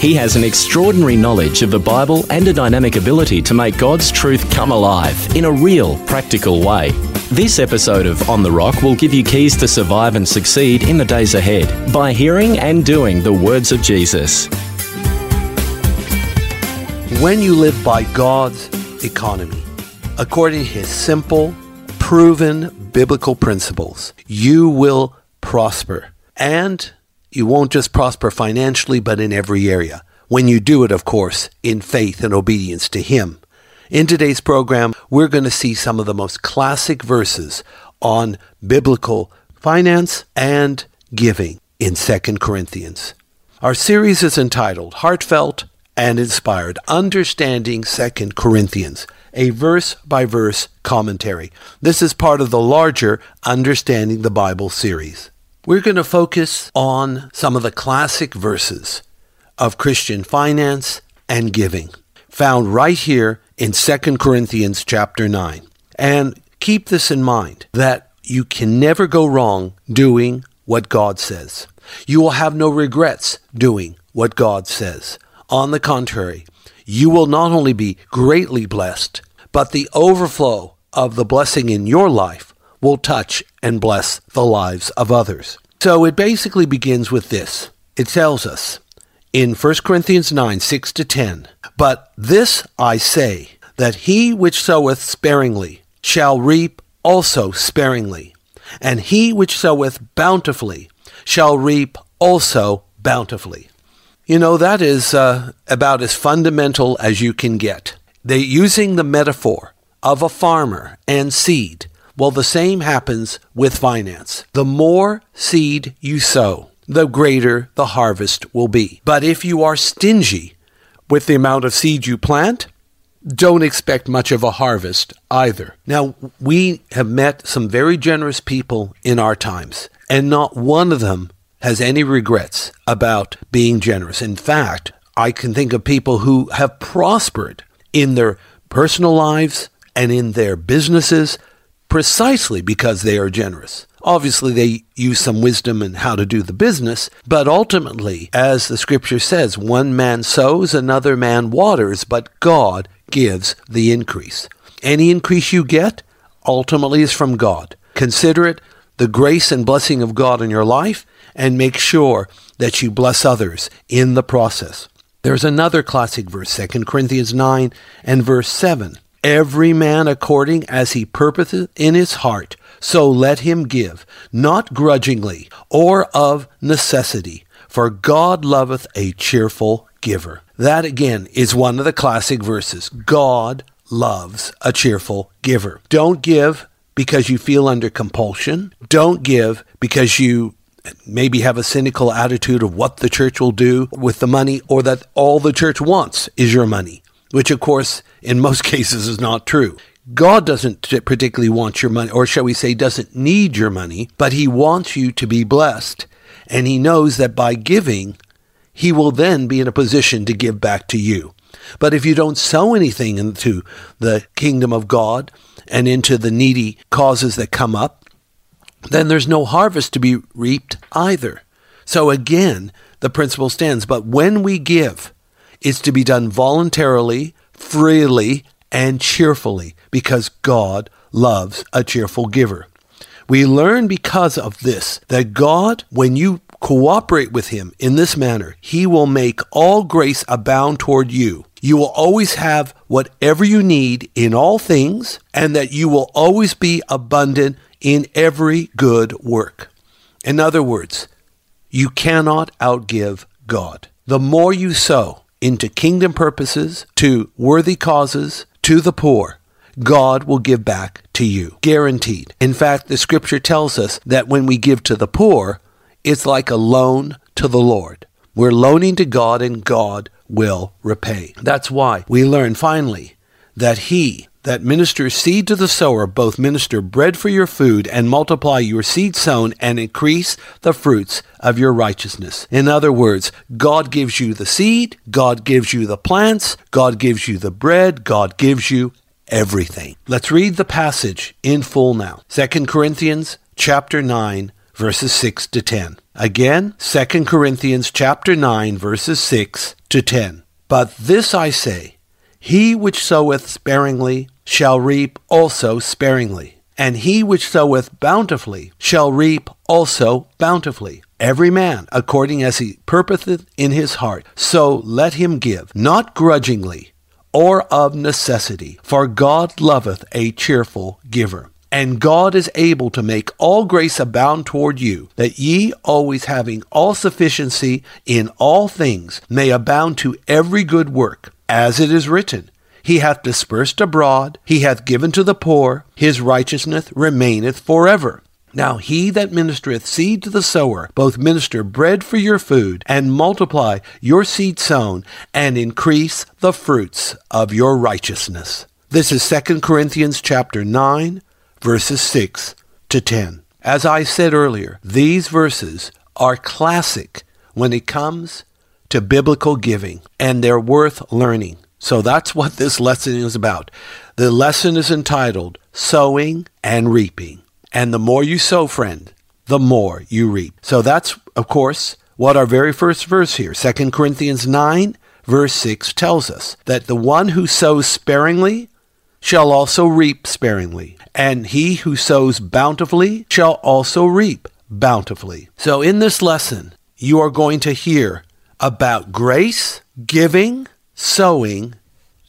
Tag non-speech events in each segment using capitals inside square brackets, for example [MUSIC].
He has an extraordinary knowledge of the Bible and a dynamic ability to make God's truth come alive in a real, practical way. This episode of On the Rock will give you keys to survive and succeed in the days ahead by hearing and doing the words of Jesus. When you live by God's economy, according to his simple, proven biblical principles, you will prosper. And you won't just prosper financially, but in every area. When you do it, of course, in faith and obedience to Him. In today's program, we're going to see some of the most classic verses on biblical finance and giving in 2 Corinthians. Our series is entitled Heartfelt and Inspired Understanding 2 Corinthians, a verse by verse commentary. This is part of the larger Understanding the Bible series. We're going to focus on some of the classic verses of Christian finance and giving found right here in 2 Corinthians chapter 9. And keep this in mind that you can never go wrong doing what God says. You will have no regrets doing what God says. On the contrary, you will not only be greatly blessed, but the overflow of the blessing in your life will touch and bless the lives of others. So it basically begins with this. It tells us in 1 Corinthians 9, 6 to 10, But this I say, that he which soweth sparingly shall reap also sparingly, and he which soweth bountifully shall reap also bountifully. You know, that is uh, about as fundamental as you can get. They using the metaphor of a farmer and seed well, the same happens with finance. The more seed you sow, the greater the harvest will be. But if you are stingy with the amount of seed you plant, don't expect much of a harvest either. Now, we have met some very generous people in our times, and not one of them has any regrets about being generous. In fact, I can think of people who have prospered in their personal lives and in their businesses precisely because they are generous. Obviously, they use some wisdom in how to do the business, but ultimately, as the scripture says, one man sows, another man waters, but God gives the increase. Any increase you get ultimately is from God. Consider it the grace and blessing of God in your life and make sure that you bless others in the process. There's another classic verse, 2 Corinthians 9 and verse 7 every man according as he purposeth in his heart, so let him give, not grudgingly or of necessity, for God loveth a cheerful giver. That again is one of the classic verses. God loves a cheerful giver. Don't give because you feel under compulsion. Don't give because you maybe have a cynical attitude of what the church will do with the money or that all the church wants is your money which of course in most [LAUGHS] cases is not true. God doesn't particularly want your money, or shall we say, doesn't need your money, but He wants you to be blessed. And He knows that by giving, He will then be in a position to give back to you. But if you don't sow anything into the kingdom of God and into the needy causes that come up, then there's no harvest to be reaped either. So again, the principle stands. But when we give, is to be done voluntarily, freely, and cheerfully because God loves a cheerful giver. We learn because of this that God, when you cooperate with Him in this manner, He will make all grace abound toward you. You will always have whatever you need in all things, and that you will always be abundant in every good work. In other words, You cannot outgive God. The more you sow into kingdom purposes, to worthy causes, to the poor, God will give back to you. Guaranteed. In fact, the scripture tells us that when we give to the poor, it's like a loan to the Lord. We're loaning to God and God will repay. That's why we learn finally that He that ministers seed to the sower both minister bread for your food and multiply your seed sown and increase the fruits of your righteousness. In other words, God gives you the seed, God gives you the plants, God gives you the bread, God gives you everything. Let's read the passage in full now. 2 Corinthians chapter 9 verses 6 to 10. Again, 2 Corinthians chapter 9 verses 6 to 10. But this I say, he which soweth sparingly shall reap also sparingly, and he which soweth bountifully shall reap also bountifully. Every man according as he purposeth in his heart, so let him give, not grudgingly or of necessity, for God loveth a cheerful giver. And God is able to make all grace abound toward you, that ye, always having all sufficiency in all things, may abound to every good work as it is written, He hath dispersed abroad, He hath given to the poor, His righteousness remaineth forever. Now he that ministereth seed to the sower, both minister bread for your food, and multiply your seed sown, and increase the fruits of your righteousness. This is 2 Corinthians chapter 9, verses 6 to 10. As I said earlier, these verses are classic when it comes to biblical giving, and they're worth learning. So that's what this lesson is about. The lesson is entitled Sowing and Reaping. And the more you sow, friend, the more you reap. So that's, of course, what our very first verse here, 2 Corinthians 9, verse 6, tells us that the one who sows sparingly shall also reap sparingly, and he who sows bountifully shall also reap bountifully. So in this lesson, you are going to hear about grace, giving, sowing,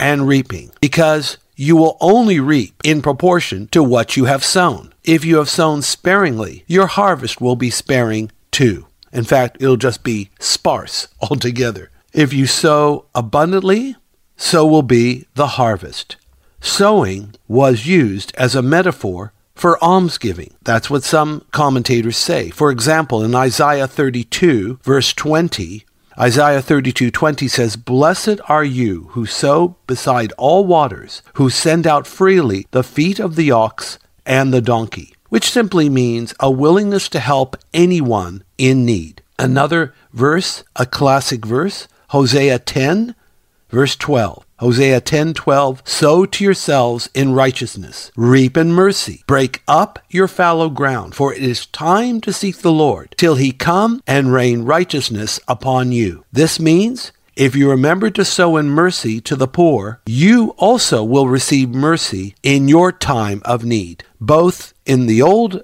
and reaping because you will only reap in proportion to what you have sown. If you have sown sparingly, your harvest will be sparing too. In fact, it'll just be sparse [LAUGHS] altogether. If you sow abundantly, so will be the harvest. Sowing was used as a metaphor for almsgiving. That's what some commentators say. For example, in Isaiah 32, verse 20, Isaiah 32:20 says, "Blessed are you who sow beside all waters, who send out freely the feet of the ox and the donkey," which simply means a willingness to help anyone in need. Another verse, a classic verse, Hosea 10 verse 12. Hosea 10:12 Sow to yourselves in righteousness reap in mercy break up your fallow ground for it is time to seek the Lord till he come and rain righteousness upon you this means if you remember to sow in mercy to the poor, you also will receive mercy in your time of need. Both in the Old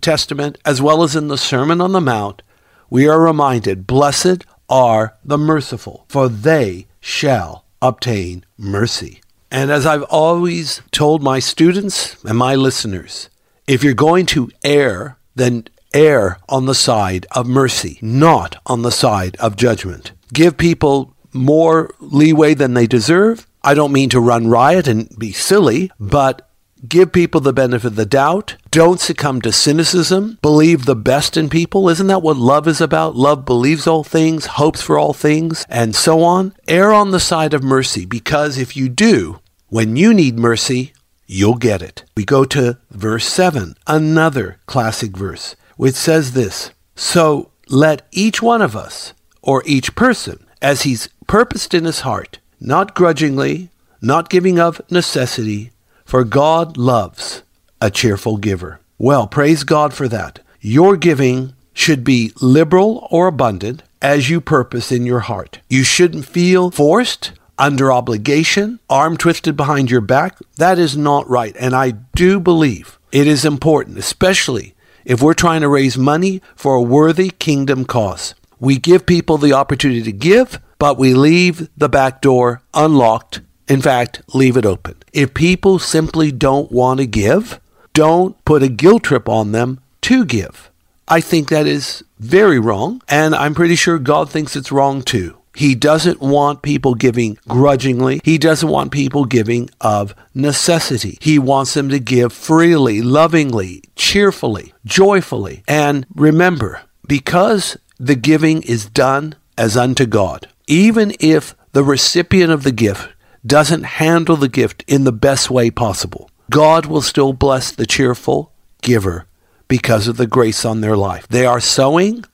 Testament as well as in the Sermon on the Mount, we are reminded, Blessed are the merciful, for they shall obtain mercy. And as I've always told my students and my listeners, if you're going to err, then err on the side of mercy, not on the side of judgment. Give people more leeway than they deserve. I don't mean to run riot and be silly, but Give people the benefit of the doubt. Don't succumb to cynicism. Believe the best in people. Isn't that what love is about? Love believes all things, hopes for all things, and so on. Err on the side of mercy because if you do, when you need mercy, you'll get it. We go to verse 7, another classic verse, which says this So let each one of us, or each person, as he's purposed in his heart, not grudgingly, not giving of necessity, for God loves a cheerful giver. Well, praise God for that. Your giving should be liberal or abundant as you purpose in your heart. You shouldn't feel forced, under obligation, arm twisted behind your back. That is not right. And I do believe it is important, especially if we're trying to raise money for a worthy kingdom cause. We give people the opportunity to give, but we leave the back door unlocked in fact, leave it open. If people simply don't want to give, don't put a guilt trip on them to give. I think that is very wrong, and I'm pretty sure God thinks it's wrong too. He doesn't want people giving grudgingly. He doesn't want people giving of necessity. He wants them to give freely, lovingly, cheerfully, joyfully. And remember, because the giving is done as unto God, even if the recipient of the gift doesn't handle the gift in the best way possible, God will still bless the cheerful giver because of the grace on their life. They are sowing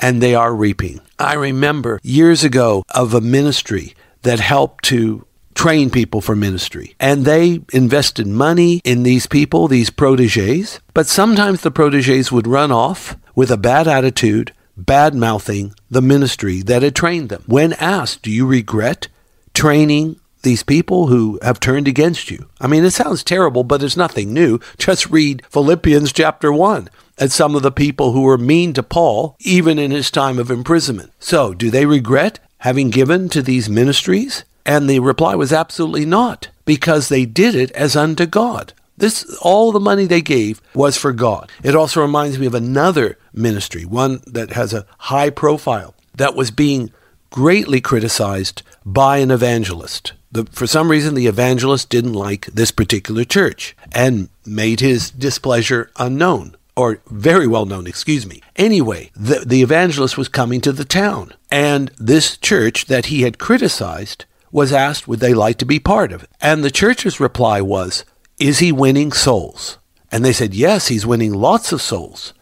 and they are reaping. I remember years ago of a ministry that helped to train people for ministry. And they invested money in these people, these proteges. But sometimes the proteges would run off with a bad attitude, bad mouthing the ministry that had trained them. When asked, Do you regret training these people who have turned against you? I mean, it sounds terrible, but it's nothing new. Just read Philippians chapter 1 at some of the people who were mean to Paul, even in his time of imprisonment. So, do they regret having given to these ministries? And the reply was absolutely not, because they did it as unto God. This all the money they gave was for God. It also reminds me of another ministry, one that has a high profile, that was being greatly criticized by an evangelist. The, for some reason, the evangelist didn't like this particular church and made his displeasure unknown or very well known, excuse me. Anyway, the, the evangelist was coming to the town, and this church that he had criticized was asked would they like to be part of. And the church's reply was, Is he winning souls? And they said, Yes, he's winning lots of souls.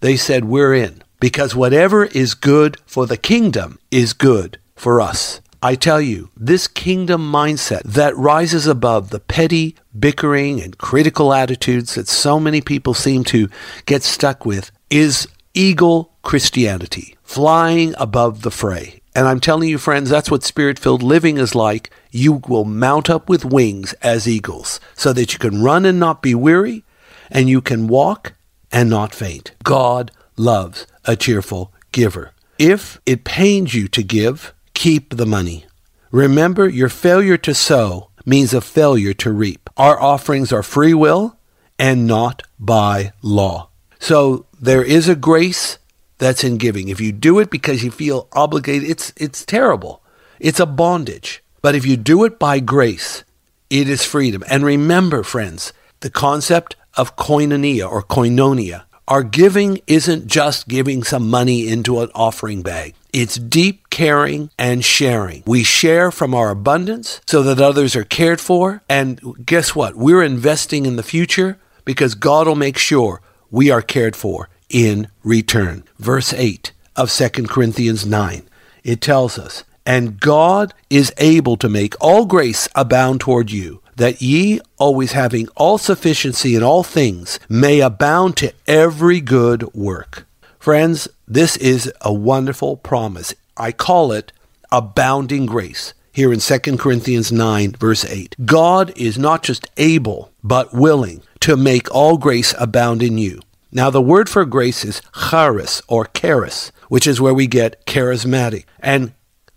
They said, We're in, because whatever is good for the kingdom is good for us. I tell you, this kingdom mindset that rises above the petty bickering and critical attitudes that so many people seem to get stuck with is eagle Christianity, flying above the fray. And I'm telling you, friends, that's what spirit filled living is like. You will mount up with wings as eagles so that you can run and not be weary, and you can walk and not faint. God loves a cheerful giver. If it pains you to give, keep the money. Remember, your failure to sow means a failure to reap. Our offerings are free will and not by law. So there is a grace that's in giving. If you do it because you feel obligated, it's it's terrible. It's a bondage. But if you do it by grace, it is freedom. And remember, friends, the concept of koinonia or koinonia. Our giving isn't just giving some money into an offering bag. It's deep caring and sharing. We share from our abundance so that others are cared for. And guess what? We're investing in the future because God will make sure we are cared for in return. Verse 8 of 2 Corinthians 9. It tells us, And God is able to make all grace abound toward you that ye, always having all sufficiency in all things, may abound to every good work. Friends, this is a wonderful promise. I call it abounding grace here in 2 Corinthians 9, verse 8. God is not just able, but willing to make all grace abound in you. Now, the word for grace is charis or charis, which is where we get charismatic. And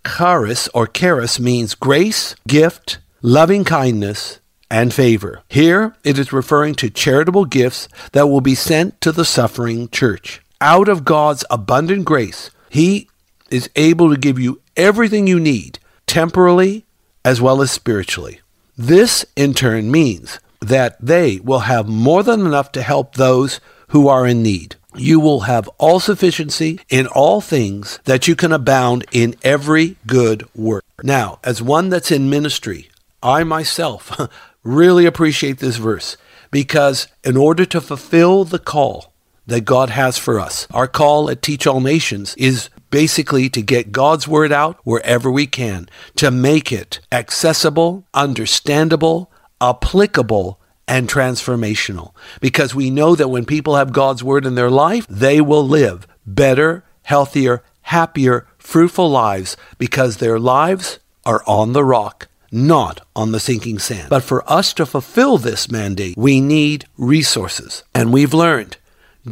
charis or charis means grace, gift, loving kindness, and favor. Here it is referring to charitable gifts that will be sent to the suffering church. Out of God's abundant grace, He is able to give you everything you need, temporally as well as spiritually. This, in turn, means that they will have more than enough to help those who are in need. You will have all sufficiency in all things that you can abound in every good work. Now, as one that's in ministry, I myself [LAUGHS] really appreciate this verse because in order to fulfill the call that God has for us, our call at Teach All Nations is basically to get God's word out wherever we can, to make it accessible, understandable, applicable, and transformational. Because we know that when people have God's word in their life, they will live better, healthier, happier, fruitful lives because their lives are on the rock, not on the sinking sand. But for us to fulfill this mandate, we need resources. And we've learned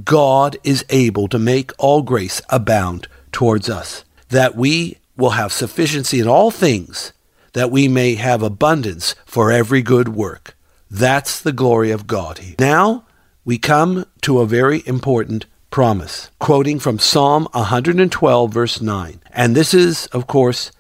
God is able to make all grace abound towards us, that we will have sufficiency in all things, that we may have abundance for every good work. That's the glory of God. Now we come to a very important promise, quoting from Psalm 112, verse 9. And this is, of course,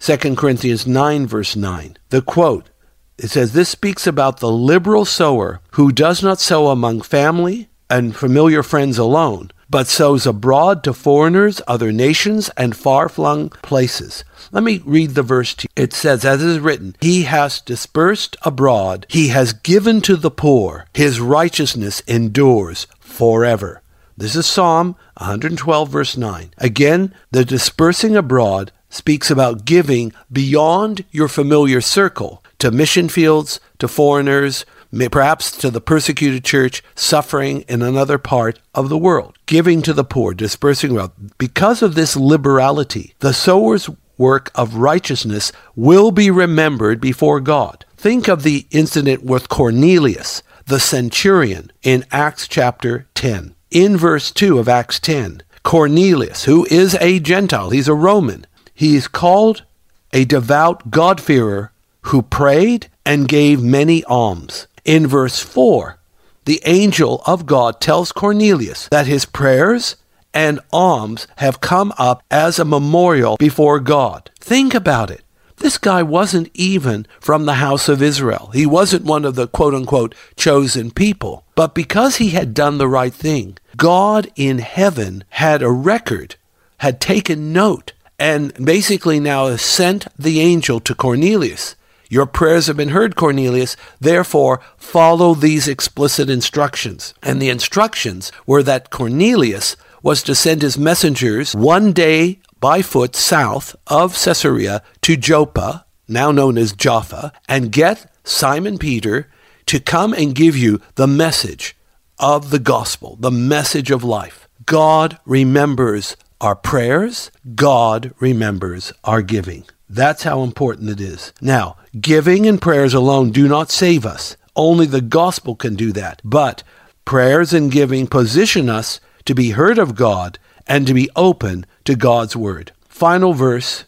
2 Corinthians 9, verse 9. The quote, it says, This speaks about the liberal sower who does not sow among family and familiar friends alone, but sows abroad to foreigners, other nations, and far flung places. Let me read the verse to you. It says, as it is written, He has dispersed abroad, He has given to the poor, His righteousness endures forever. This is Psalm 112, verse 9. Again, the dispersing abroad speaks about giving beyond your familiar circle to mission fields, to foreigners, perhaps to the persecuted church suffering in another part of the world, giving to the poor, dispersing wealth. Because of this liberality, the sower's work of righteousness will be remembered before God. Think of the incident with Cornelius, the centurion, in Acts chapter 10. In verse 2 of Acts 10, Cornelius, who is a Gentile, he's a Roman, he is called a devout God-fearer who prayed and gave many alms. In verse 4, the angel of God tells Cornelius that his prayers and alms have come up as a memorial before God. Think about it. This guy wasn't even from the house of Israel. He wasn't one of the quote unquote chosen people. But because he had done the right thing, God in heaven had a record, had taken note, and basically now sent the angel to Cornelius your prayers have been heard, Cornelius. Therefore, follow these explicit instructions. And the instructions were that Cornelius was to send his messengers one day by foot south of Caesarea to Joppa, now known as Jaffa, and get Simon Peter to come and give you the message of the gospel, the message of life. God remembers our prayers. God remembers our giving. That's how important it is. Now, giving and prayers alone do not save us. Only the gospel can do that. But prayers and giving position us to be heard of God and to be open to God's word. Final verse.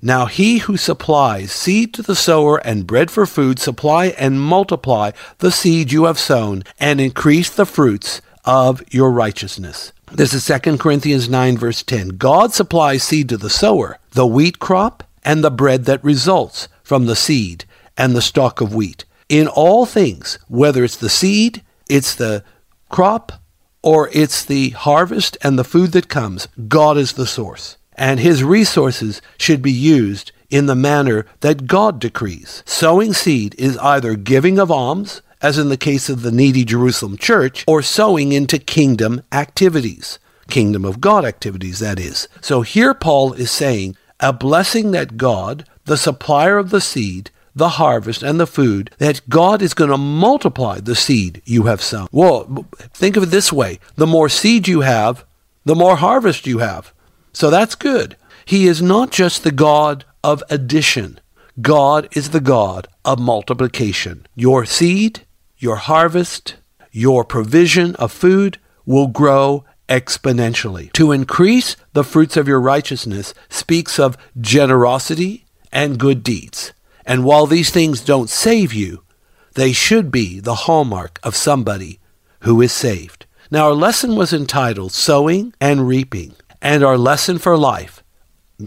Now he who supplies seed to the sower and bread for food, supply and multiply the seed you have sown and increase the fruits of your righteousness. This is 2 Corinthians 9 verse 10. God supplies seed to the sower, the wheat crop, and the bread that results from the seed and the stalk of wheat. In all things, whether it's the seed, it's the crop, or it's the harvest and the food that comes, God is the source. And his resources should be used in the manner that God decrees. Sowing seed is either giving of alms, as in the case of the needy Jerusalem church, or sowing into kingdom activities. Kingdom of God activities, that is. So here Paul is saying a blessing that God, the supplier of the seed, the harvest, and the food, that God is going to multiply the seed you have sown. Well, think of it this way the more seed you have, the more harvest you have. So that's good. He is not just the God of addition, God is the God of multiplication. Your seed, your harvest, your provision of food will grow exponentially. To increase the fruits of your righteousness speaks of generosity and good deeds. And while these things don't save you, they should be the hallmark of somebody who is saved. Now, our lesson was entitled Sowing and Reaping, and our lesson for life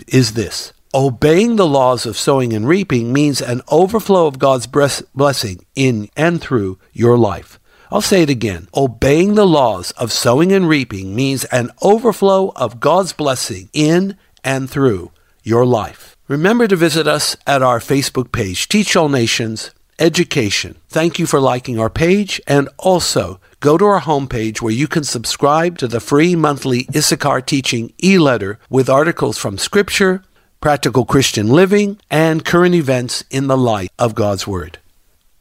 is this. Obeying the laws of sowing and reaping means an overflow of God's blessing in and through your life. I'll say it again. Obeying the laws of sowing and reaping means an overflow of God's blessing in and through your life. Remember to visit us at our Facebook page, Teach All Nations Education. Thank you for liking our page and also go to our homepage where you can subscribe to the free monthly Issachar Teaching e-letter with articles from Scripture, practical Christian living, and current events in the light of God's Word.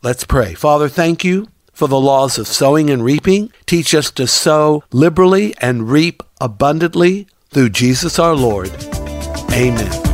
Let's pray. Father, thank you for the laws of sowing and reaping. Teach us to sow liberally and reap abundantly through Jesus our Lord. Amen.